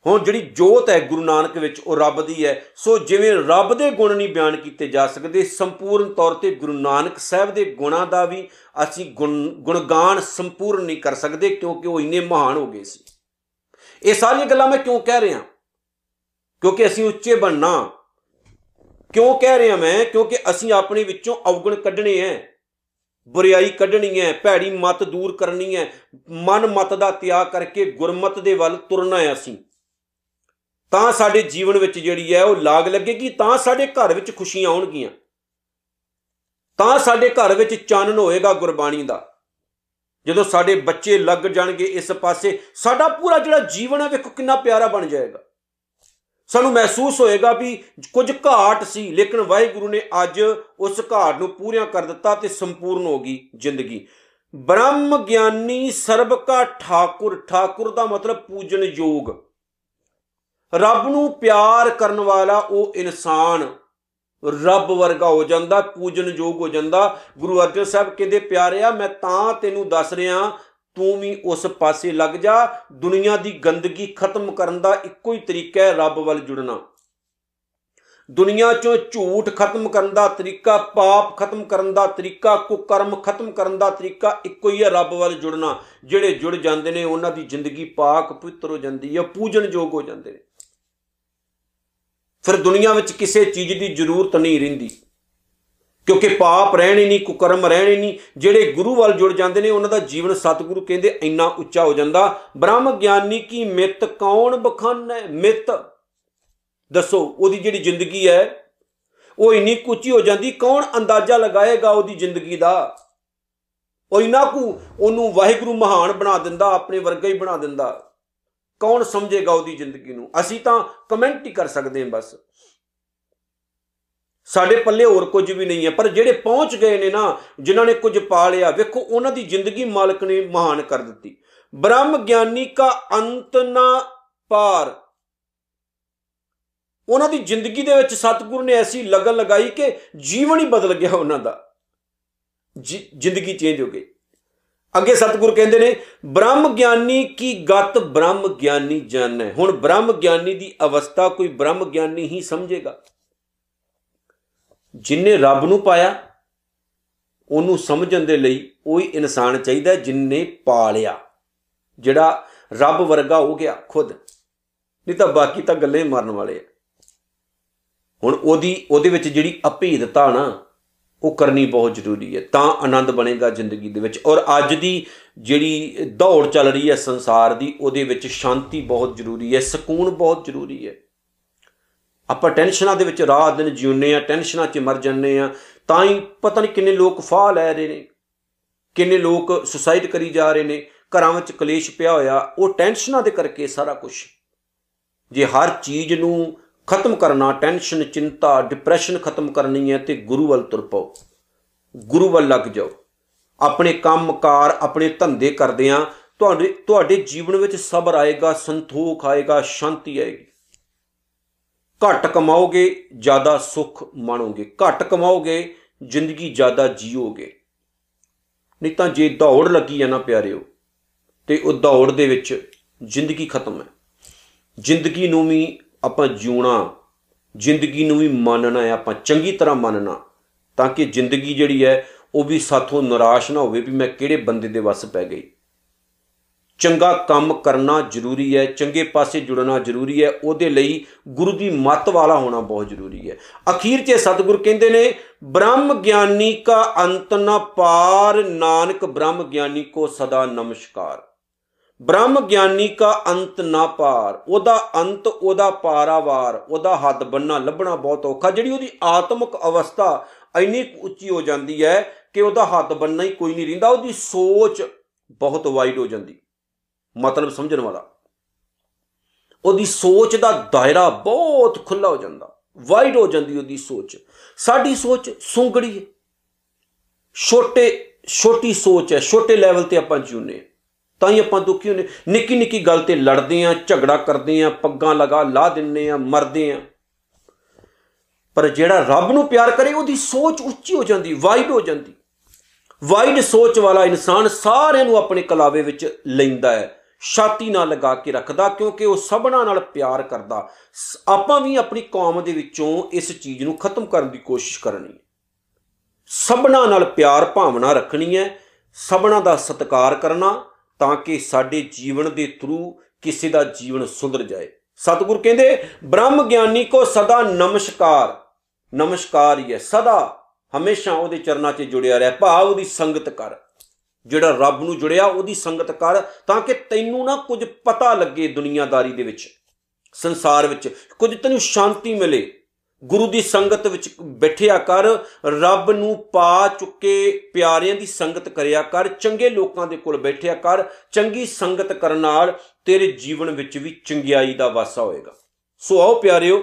ਹੁਣ ਜਿਹੜੀ ਜੋਤ ਹੈ ਗੁਰੂ ਨਾਨਕ ਵਿੱਚ, ਉਹ ਰੱਬ ਦੀ ਹੈ। ਸੋ ਜਿਵੇਂ ਰੱਬ ਦੇ ਗੁਣ ਨਹੀਂ ਬਿਆਨ ਕੀਤੇ ਜਾ ਸਕਦੇ, ਸੰਪੂਰਨ ਤੌਰ ਤੇ ਗੁਰੂ ਨਾਨਕ ਸਾਹਿਬ ਦੇ ਗੁਣਾਂ ਦਾ ਵੀ ਅਸੀਂ ਗੁਣਗਾਨ ਸੰਪੂਰਨ ਨਹੀਂ ਕਰ ਸਕਦੇ, ਕਿਉਂਕਿ ਉਹ ਇੰਨੇ ਮਹਾਨ ਹੋ ਗਏ ਸੀ। ਇਹ ਸਾਰੀਆਂ ਗੱਲਾਂ ਮੈਂ ਕਿਉਂ ਕਹਿ ਰਿਹਾ? ਕਿਉਂਕਿ ਅਸੀਂ ਉੱਚੇ ਬਣਨਾ। ਕਿਉਂ ਕਹਿ ਰਿਹਾ ਮੈਂ? ਕਿਉਂਕਿ ਅਸੀਂ ਆਪਣੇ ਵਿੱਚੋਂ ਅਵਗੁਣ ਕੱਢਣੇ ਐ। ਬੁਰੀਾਈ ਕੱਢਣੀ ਹੈ ਭੈੜੀ ਮਤ ਦੂਰ ਕਰਨੀ ਹੈ ਮਨ ਮਤ ਦਾ ਤਿਆਗ ਕਰਕੇ ਗੁਰਮਤ ਦੇ ਵੱਲ ਤੁਰਨਾ ਹੈ ਅਸੀਂ। ਤਾਂ ਸਾਡੇ ਜੀਵਨ ਵਿੱਚ ਜਿਹੜੀ ਹੈ ਉਹ ਲਾਗ ਲੱਗੇਗੀ, ਤਾਂ ਸਾਡੇ ਘਰ ਵਿੱਚ ਖੁਸ਼ੀਆਂ ਆਉਣਗੀਆਂ। ਤਾਂ ਸਾਡੇ ਘਰ ਵਿੱਚ ਚਾਨਣ ਹੋਏਗਾ ਗੁਰਬਾਣੀ ਦਾ। ਜਦੋਂ ਸਾਡੇ ਬੱਚੇ ਲੱਗ ਜਾਣਗੇ ਇਸ ਪਾਸੇ, ਸਾਡਾ ਪੂਰਾ ਜਿਹੜਾ ਜੀਵਨ ਹੈ, ਵੇਖੋ ਕਿੰਨਾ ਪਿਆਰਾ ਬਣ ਜਾਏਗਾ। ਸਾਨੂੰ ਮਹਿਸੂਸ ਹੋਏਗਾ ਵੀ ਕੁਝ ਘਾਟ ਸੀ, ਲੇਕਿਨ ਵਾਹਿਗੁਰੂ ਨੇ ਅੱਜ ਉਸ ਘਾਟ ਨੂੰ ਪੂਰੀਆਂ ਕਰ ਦਿੱਤਾ ਤੇ ਸੰਪੂਰਨ ਹੋ ਗਈ ਜ਼ਿੰਦਗੀ। ਬ੍ਰਹਮ ਗਿਆਨੀ ਸਰਬ ਕਾ ਠਾਕੁਰ ਠਾਕੁਰ ਦਾ ਮਤਲਬ ਪੂਜਨ ਯੋਗ। ਰੱਬ ਨੂੰ ਪਿਆਰ ਕਰਨ ਵਾਲਾ ਉਹ ਇਨਸਾਨ ਰੱਬ ਵਰਗਾ ਹੋ ਜਾਂਦਾ, ਪੂਜਨ ਯੋਗ ਹੋ ਜਾਂਦਾ। ਗੁਰੂ ਅਰਜਨ ਸਾਹਿਬ ਕਹਿੰਦੇ, ਪਿਆਰਿਆ, ਮੈਂ ਤਾਂ ਤੈਨੂੰ ਦੱਸ ਰਿਹਾ, ਤੂੰ ਵੀ ਉਸ ਪਾਸੇ ਲੱਗ ਜਾ। ਦੁਨੀਆ ਦੀ ਗੰਦਗੀ ਖਤਮ ਕਰਨ ਦਾ ਇੱਕੋ ਹੀ ਤਰੀਕਾ ਹੈ ਰੱਬ ਵੱਲ ਜੁੜਨਾ। ਦੁਨੀਆ ਚੋਂ ਝੂਠ ਖਤਮ ਕਰਨ ਦਾ ਤਰੀਕਾ, ਪਾਪ ਖਤਮ ਕਰਨ ਦਾ ਤਰੀਕਾ, ਕੁਕਰਮ ਖਤਮ ਕਰਨ ਦਾ ਤਰੀਕਾ ਇੱਕੋ ਹੀ ਹੈ ਰੱਬ ਵੱਲ ਜੁੜਨਾ। ਜਿਹੜੇ ਜੁੜ ਜਾਂਦੇ ਨੇ, ਉਹਨਾਂ ਦੀ ਜ਼ਿੰਦਗੀ ਪਾਕ ਪਵਿੱਤਰ ਹੋ ਜਾਂਦੀ ਹੈ ਪੂਜਨਯੋਗ ਹੋ ਜਾਂਦੇ ਨੇ। ਫਿਰ ਦੁਨੀਆ ਵਿੱਚ ਕਿਸੇ ਚੀਜ਼ ਦੀ ਜ਼ਰੂਰਤ ਨਹੀਂ ਰਹਿੰਦੀ। ਕਿਉਂਕਿ ਪਾਪ ਰਹਿਣੇ ਨਹੀਂ, ਕੁਕਰਮ ਰਹਿਣੇ ਨਹੀਂ, ਜਿਹੜੇ ਗੁਰੂ ਵੱਲ ਜੁੜ ਜਾਂਦੇ ਨੇ, ਉਹਨਾਂ ਦਾ ਜੀਵਨ ਸਤਿਗੁਰੂ ਕਹਿੰਦੇ ਇੰਨਾ ਉੱਚਾ ਹੋ ਜਾਂਦਾ। ਬ੍ਰਹਮ ਗਿਆਨੀ ਕੀ ਮਿੱਤ, ਕੌਣ ਬਖਾਨਾ ਮਿੱਤ? ਦੱਸੋ, ਉਹਦੀ ਜਿਹੜੀ ਜ਼ਿੰਦਗੀ ਹੈ, ਉਹ ਇੰਨੀ ਕੁੱਚੀ ਹੋ ਜਾਂਦੀ, ਕੌਣ ਅੰਦਾਜ਼ਾ ਲਗਾਏਗਾ ਉਹਦੀ ਜ਼ਿੰਦਗੀ ਦਾ? ਉਹ ਇਨਾ ਕੁ ਉਹਨੂੰ ਵਾਹਿਗੁਰੂ ਮਹਾਨ ਬਣਾ ਦਿੰਦਾ, ਆਪਣੇ ਵਰਗਾ ਹੀ ਬਣਾ ਦਿੰਦਾ। ਕੌਣ ਸਮਝੇਗਾ ਉਹਦੀ ਜ਼ਿੰਦਗੀ ਨੂੰ? ਅਸੀਂ ਤਾਂ ਕਮੈਂਟ ਹੀ ਕਰ ਸਕਦੇ ਹਾਂ ਬਸ। ਸਾਡੇ ਪੱਲੇ ਹੋਰ ਕੁਝ ਵੀ ਨਹੀਂ ਹੈ, ਪਰ ਜਿਹੜੇ ਪਹੁੰਚ ਗਏ ਨੇ ਨਾ, ਜਿਨ੍ਹਾਂ ਨੇ ਕੁਝ ਪਾ ਲਿਆ ਵੇਖੋ ਉਹਨਾਂ ਦੀ ਜ਼ਿੰਦਗੀ ਮਾਲਕ ਨੇ ਮਹਾਨ ਕਰ ਦਿੱਤੀ। ਬ੍ਰਹਮ ਗਿਆਨੀ ਕਾ ਅੰਤ ਨਾ ਪਾਰ। ਉਹਨਾਂ ਦੀ ਜ਼ਿੰਦਗੀ ਦੇ ਵਿੱਚ ਸਤਿਗੁਰੂ ਨੇ ਐਸੀ ਲਗਨ ਲਗਾਈ ਕਿ ਜੀਵਨ ਹੀ ਬਦਲ ਗਿਆ ਉਹਨਾਂ ਦਾ। ਜ਼ਿੰਦਗੀ ਚੇਂਜ ਹੋ ਗਈ। ਅੱਗੇ ਸਤਿਗੁਰ ਕਹਿੰਦੇ ਨੇ, ਬ੍ਰਹਮ ਗਿਆਨੀ ਕੀ ਗਤ ਬ੍ਰਹਮ ਗਿਆਨੀ ਜਾਣੈ ਹੁਣ ਬ੍ਰਹਮ ਗਿਆਨੀ ਦੀ ਅਵਸਥਾ ਕੋਈ ਬ੍ਰਹਮ ਗਿਆਨੀ ਹੀ ਸਮਝੇਗਾ। ਜਿਨੇ ਰੱਬ ਨੂੰ ਪਾਇਆ, ਉਹਨੂੰ ਸਮਝਣ ਦੇ ਲਈ ਉਹੀ ਇਨਸਾਨ ਚਾਹੀਦਾ ਜਿਨੇ ਪਾਲਿਆ, ਜਿਹੜਾ ਰੱਬ ਵਰਗਾ ਹੋ ਗਿਆ ਖੁਦ। ਨਹੀਂ ਤਾਂ ਬਾਕੀ ਤਾਂ ਗੱਲੇ ਮਾਰਨ ਵਾਲੇ ਆ। ਹੁਣ ਉਹਦੀ, ਉਹਦੇ ਵਿੱਚ ਜਿਹੜੀ ਅਭੇਦਤਾ ਨਾ ਉਹ ਕਰਨੀ ਬਹੁਤ ਜ਼ਰੂਰੀ ਹੈ। ਤਾਂ ਆਨੰਦ ਬਣੇਗਾ ਜ਼ਿੰਦਗੀ ਦੇ ਵਿੱਚ। ਔਰ ਅੱਜ ਦੀ ਜਿਹੜੀ ਦੌੜ ਚੱਲ ਰਹੀ ਹੈ ਸੰਸਾਰ ਦੀ, ਉਹਦੇ ਵਿੱਚ ਸ਼ਾਂਤੀ ਬਹੁਤ ਜ਼ਰੂਰੀ ਹੈ, ਸਕੂਨ ਬਹੁਤ ਜ਼ਰੂਰੀ ਹੈ। ਆਪਾਂ ਟੈਨਸ਼ਨਾਂ ਦੇ ਵਿੱਚ ਰਾਤ ਦਿਨ ਜਿਉਂਦੇ ਆ ਟੈਨਸ਼ਨਾਂ 'ਚ ਮਰ ਜੰਨੇ ਆ ਤਾਂ ਹੀ ਪਤਾ ਨਹੀਂ ਕਿੰਨੇ ਲੋਕ ਫਾਹ ਲੈ ਰਹੇ ਨੇ, ਕਿੰਨੇ ਲੋਕ ਸੁਸਾਈਡ ਕਰੀ ਜਾ ਰਹੇ ਨੇ, ਘਰਾਂ ਵਿੱਚ ਕਲੇਸ਼ ਪਿਆ ਹੋਇਆ, ਉਹ ਟੈਨਸ਼ਨਾਂ ਦੇ ਕਰਕੇ ਸਾਰਾ ਕੁਝ ਜੇ ਹਰ ਚੀਜ਼ ਨੂੰ ਖਤਮ ਕਰਨਾ ਟੈਨਸ਼ਨ ਚਿੰਤਾ ਡਿਪਰੈਸ਼ਨ ਖਤਮ ਕਰਨੀ ਹੈ ਤੇ ਗੁਰੂ ਵੱਲ ਤੁਰ ਪਾਓ। ਗੁਰੂ ਵੱਲ ਲੱਗ ਜਾਓ। ਆਪਣੇ ਕੰਮਕਾਰ ਆਪਣੇ ਧੰਦੇ ਕਰਦੇ ਆ ਤੁਹਾਡੇ ਤੁਹਾਡੇ ਜੀਵਨ ਵਿੱਚ ਸਬਰ ਆਏਗਾ, ਸੰਤੋਖ ਆਏਗਾ, ਸ਼ਾਂਤੀ ਆਏਗੀ। ਘੱਟ ਕਮਾਓਗੇ, ਜ਼ਿਆਦਾ ਸੁੱਖ ਮਾਣੋਗੇ। ਘੱਟ ਕਮਾਓਗੇ, ਜ਼ਿੰਦਗੀ ਜ਼ਿਆਦਾ ਜੀਓਗੇ। ਨਹੀਂ ਤਾਂ ਜੇ ਦੌੜ ਲੱਗੀ ਆ ਨਾ ਪਿਆਰਿਓ, ਤੇ ਉਹ ਦੌੜ ਦੇ ਵਿੱਚ ਜ਼ਿੰਦਗੀ ਖਤਮ ਹੈ। ਜ਼ਿੰਦਗੀ ਨੂੰ ਵੀ ਆਪਾਂ ਜਿਉਣਾ, ਜ਼ਿੰਦਗੀ ਨੂੰ ਵੀ ਮੰਨਣਾ ਹੈ, ਆਪਾਂ ਚੰਗੀ ਤਰ੍ਹਾਂ ਮੰਨਣਾ, ਤਾਂ ਕਿ ਜ਼ਿੰਦਗੀ ਜਿਹੜੀ ਹੈ, ਉਹ ਵੀ ਸਾਥੋਂ ਨਿਰਾਸ਼ ਨਾ ਹੋਵੇ ਵੀ ਮੈਂ ਕਿਹੜੇ ਬੰਦੇ ਦੇ ਵੱਸ ਪੈ ਗਈ। ਚੰਗਾ ਕੰਮ ਕਰਨਾ ਜ਼ਰੂਰੀ ਹੈ, ਚੰਗੇ ਪਾਸੇ ਜੁੜਨਾ ਜ਼ਰੂਰੀ ਹੈ, ਉਹਦੇ ਲਈ ਗੁਰੂ ਦੀ ਮੱਤ ਵਾਲਾ ਹੋਣਾ ਬਹੁਤ ਜ਼ਰੂਰੀ ਹੈ। ਅਖੀਰ 'ਚ ਸਤਿਗੁਰ ਕਹਿੰਦੇ ਨੇ, ਬ੍ਰਹਮ ਗਿਆਨੀ ਕਾ ਅੰਤ ਨ ਪਾਰ, ਨਾਨਕ ਬ੍ਰਹਮ ਗਿਆਨੀ ਕੋ ਸਦਾ ਨਮਸਕਾਰ। ਬ੍ਰਹਮ ਗਿਆਨੀ ਕਾ ਅੰਤ ਨਾ ਪਾਰ, ਉਹਦਾ ਅੰਤ ਉਹਦਾ ਪਾਰਾਵਾਰ, ਉਹਦਾ ਹੱਦ ਬੰਨਾ, ਲੱਭਣਾ ਬਹੁਤ ਔਖਾ। ਜਿਹੜੀ ਉਹਦੀ ਆਤਮਿਕ ਅਵਸਥਾ ਇੰਨੀ ਉੱਚੀ ਹੋ ਜਾਂਦੀ ਹੈ ਕਿ ਉਹਦਾ ਹੱਦ ਬੰਨਾ ਹੀ ਕੋਈ ਨਹੀਂ ਰਹਿੰਦਾ, ਉਹਦੀ ਸੋਚ ਬਹੁਤ ਵਾਈਡ ਹੋ ਜਾਂਦੀ। ਮਤਲਬ ਸਮਝਣ ਵਾਲਾ। ਉਹਦੀ ਸੋਚ ਦਾ ਦਾਇਰਾ ਬਹੁਤ ਖੁੱਲਾ ਹੋ ਜਾਂਦਾ। ਵਾਈਡ ਹੋ ਜਾਂਦੀ ਉਹਦੀ ਸੋਚ। ਸਾਡੀ ਸੋਚ ਸੁੰਗੜੀ ਹੈ। ਛੋਟੇ, ਛੋਟੀ ਸੋਚ ਹੈ। ਛੋਟੇ ਲੈਵਲ ਤੇ ਆਪਾਂ ਜਿਉਂਦੇ ਤਾਂ ਹੀ ਆਪਾਂ ਦੁਖੀ ਹੁੰਨੇ ਨਿੱਕੀ ਨਿੱਕੀ ਗੱਲ ਤੇ ਲੜਦੇ ਆਂ ਝਗੜਾ ਕਰਦੇ ਆਂ ਪੱਗਾਂ ਲਗਾ ਲਾ ਦਿੰਨੇ ਆਂ ਮਰਦੇ ਆਂ ਪਰ ਜਿਹੜਾ ਰੱਬ ਨੂੰ ਪਿਆਰ ਕਰੇ, ਉਹਦੀ ਸੋਚ ਉੱਚੀ ਹੋ ਜਾਂਦੀ, ਵਾਈਡ ਹੋ ਜਾਂਦੀ। ਵਾਈਡ ਸੋਚ ਵਾਲਾ ਇਨਸਾਨ ਸਾਰਿਆਂ ਨੂੰ ਆਪਣੇ ਕਲਾਵੇ ਵਿੱਚ ਲੈਂਦਾ ਹੈ। ਛਾਤੀ ਨਾਲ ਲਗਾ ਕੇ ਰੱਖਦਾ, ਕਿਉਂਕਿ ਉਹ ਸਭਨਾਂ ਨਾਲ ਪਿਆਰ ਕਰਦਾ। ਸ- ਆਪਾਂ ਵੀ ਆਪਣੀ ਕੌਮ ਦੇ ਵਿੱਚੋਂ ਇਸ ਚੀਜ਼ ਨੂੰ ਖਤਮ ਕਰਨ ਦੀ ਕੋਸ਼ਿਸ਼ ਕਰਨੀ ਹੈ। ਸਭਨਾਂ ਨਾਲ ਪਿਆਰ ਭਾਵਨਾ ਰੱਖਣੀ ਹੈ, ਸਭਨਾਂ ਦਾ ਸਤਿਕਾਰ ਕਰਨਾ ਤਾਂ ਕਿ ਸਾਡੇ ਜੀਵਨ ਦੇ ਥਰੂ ਕਿਸੇ ਦਾ ਜੀਵਨ ਸੁਧਰ ਜਾਏ। ਸਤਿਗੁਰ ਕਹਿੰਦੇ, ਬ੍ਰਹਮ ਗਿਆਨੀ ਕੋ ਸਦਾ ਨਮਸਕਾਰ ਨਮਸਕਾਰ ਹੀ ਹੈ, ਸਦਾ ਹਮੇਸ਼ਾ ਉਹਦੇ ਚਰਨਾਂ 'ਚ ਜੁੜਿਆ ਰਹਿ, ਭਾਵ ਉਹਦੀ ਸੰਗਤ ਕਰ। ਜਿਹੜਾ ਰੱਬ ਨੂੰ ਜੁੜਿਆ, ਉਹਦੀ ਸੰਗਤ ਕਰ, ਤਾਂ ਕਿ ਤੈਨੂੰ ਨਾ ਕੁਝ ਪਤਾ ਲੱਗੇ ਦੁਨੀਆਦਾਰੀ ਦੇ ਵਿੱਚ, ਸੰਸਾਰ ਵਿੱਚ। ਕੁਝ ਤੈਨੂੰ ਸ਼ਾਂਤੀ ਮਿਲੇ ਗੁਰੂ ਦੀ ਸੰਗਤ ਵਿੱਚ ਬੈਠਿਆ ਕਰ, ਰੱਬ ਨੂੰ ਪਾ ਚੁੱਕੇ ਪਿਆਰਿਆਂ ਦੀ ਸੰਗਤ ਕਰਿਆ ਕਰ, ਚੰਗੇ ਲੋਕਾਂ ਦੇ ਕੋਲ ਬੈਠਿਆ ਕਰ, ਚੰਗੀ ਸੰਗਤ ਕਰਨ ਨਾਲ ਤੇਰੇ ਜੀਵਨ ਵਿੱਚ ਵੀ ਚੰਗਿਆਈ ਦਾ ਵਾਸਾ ਹੋਏਗਾ। ਸੋ ਆਓ ਪਿਆਰਿਓ,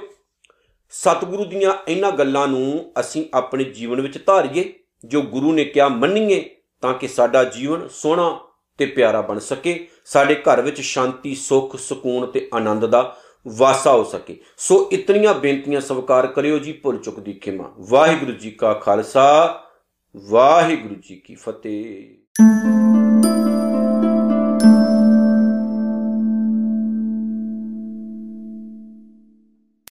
ਸਤਿਗੁਰੂ ਦੀਆਂ ਇਹਨਾਂ ਗੱਲਾਂ ਨੂੰ ਅਸੀਂ ਆਪਣੇ ਜੀਵਨ ਵਿੱਚ ਧਾਰੀਏ, ਜੋ ਗੁਰੂ ਨੇ ਕਿਹਾ ਮੰਨੀਏ, ਤਾਂ ਕਿ ਸਾਡਾ ਜੀਵਨ ਸੋਹਣਾ ਤੇ ਪਿਆਰਾ ਬਣ ਸਕੇ, ਸਾਡੇ ਘਰ ਵਿੱਚ ਸ਼ਾਂਤੀ, ਸੁੱਖ, ਸਕੂਨ ਤੇ ਆਨੰਦ ਦਾ ਵਾਸਾ ਹੋ ਸਕੇ। ਸੋ ਇਤਨੀਆਂ ਬੇਨਤੀਆਂ ਸਵੀਕਾਰ ਕਰਿਓ ਜੀ ਭੁੱਲ ਚੁੱਕ ਦੀ ਖਿਮਾ। ਵਾਹਿਗੁਰੂ ਜੀ ਕਾ ਖਾਲਸਾ, ਵਾਹਿਗੁਰੂ ਜੀ ਕੀ ਫਤਿਹ।